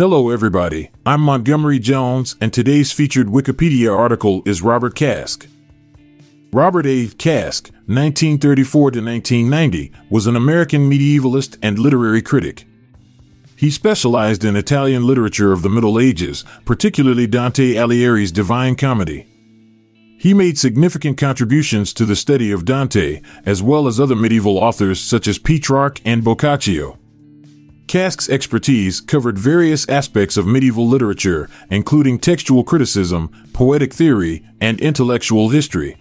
Hello, everybody. I'm Montgomery Jones, and today's featured Wikipedia article is Robert Kaske. Robert A. Kaske, 1934 to 1990, was an American medievalist and literary critic. He specialized in Italian literature of the Middle Ages, particularly Dante Alighieri's Divine Comedy. He made significant contributions to the study of Dante, as well as other medieval authors such as Petrarch and Boccaccio. Kaske's expertise covered various aspects of medieval literature, including textual criticism, poetic theory, and intellectual history.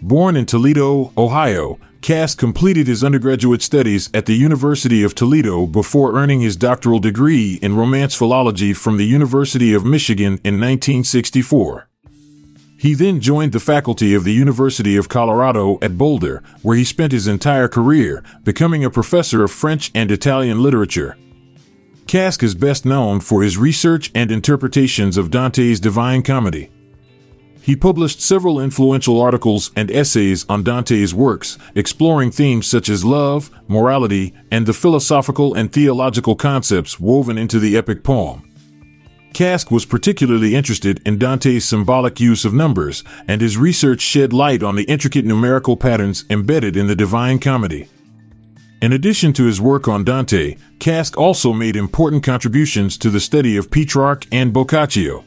Born in Toledo, Ohio, Kaske completed his undergraduate studies at the University of Toledo before earning his doctoral degree in Romance philology from the University of Michigan in 1964. He then joined the faculty of the University of Colorado at Boulder, where he spent his entire career, becoming a professor of French and Italian literature. Kaske is best known for his research and interpretations of Dante's Divine Comedy. He published several influential articles and essays on Dante's works, exploring themes such as love, morality, and the philosophical and theological concepts woven into the epic poem. Kaske was particularly interested in Dante's symbolic use of numbers, and his research shed light on the intricate numerical patterns embedded in the Divine Comedy. In addition to his work on Dante, Kaske also made important contributions to the study of Petrarch and Boccaccio.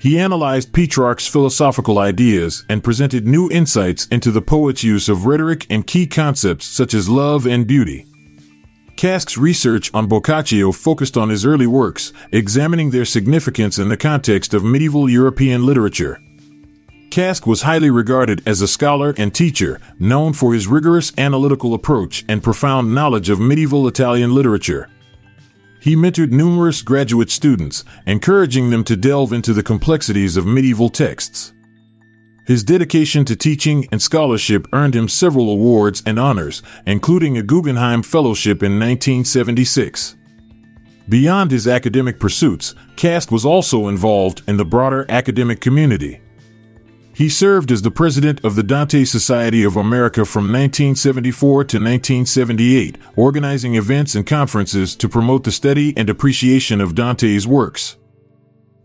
He analyzed Petrarch's philosophical ideas and presented new insights into the poet's use of rhetoric and key concepts such as love and beauty. Kaske's research on Boccaccio focused on his early works, examining their significance in the context of medieval European literature. Kaske was highly regarded as a scholar and teacher, known for his rigorous analytical approach and profound knowledge of medieval Italian literature. He mentored numerous graduate students, encouraging them to delve into the complexities of medieval texts. His dedication to teaching and scholarship earned him several awards and honors, including a Guggenheim Fellowship in 1976. Beyond his academic pursuits, Kaske was also involved in the broader academic community. He served as the president of the Dante Society of America from 1974 to 1978, organizing events and conferences to promote the study and appreciation of Dante's works.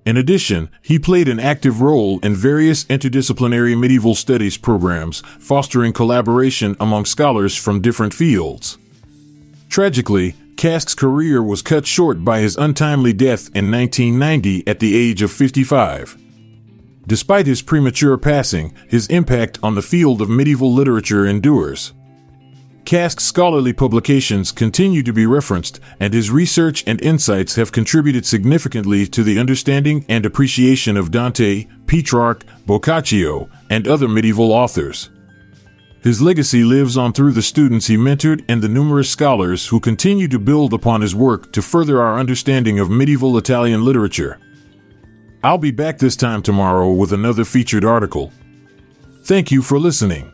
In addition, he played an active role in various interdisciplinary medieval studies programs, fostering collaboration among scholars from different fields. Tragically, Kaske's career was cut short by his untimely death in 1990 at the age of 55. Despite his premature passing, his impact on the field of medieval literature endures. Kaske's scholarly publications continue to be referenced, and his research and insights have contributed significantly to the understanding and appreciation of Dante, Petrarch, Boccaccio, and other medieval authors. His legacy lives on through the students he mentored and the numerous scholars who continue to build upon his work to further our understanding of medieval Italian literature. I'll be back this time tomorrow with another featured article. Thank you for listening.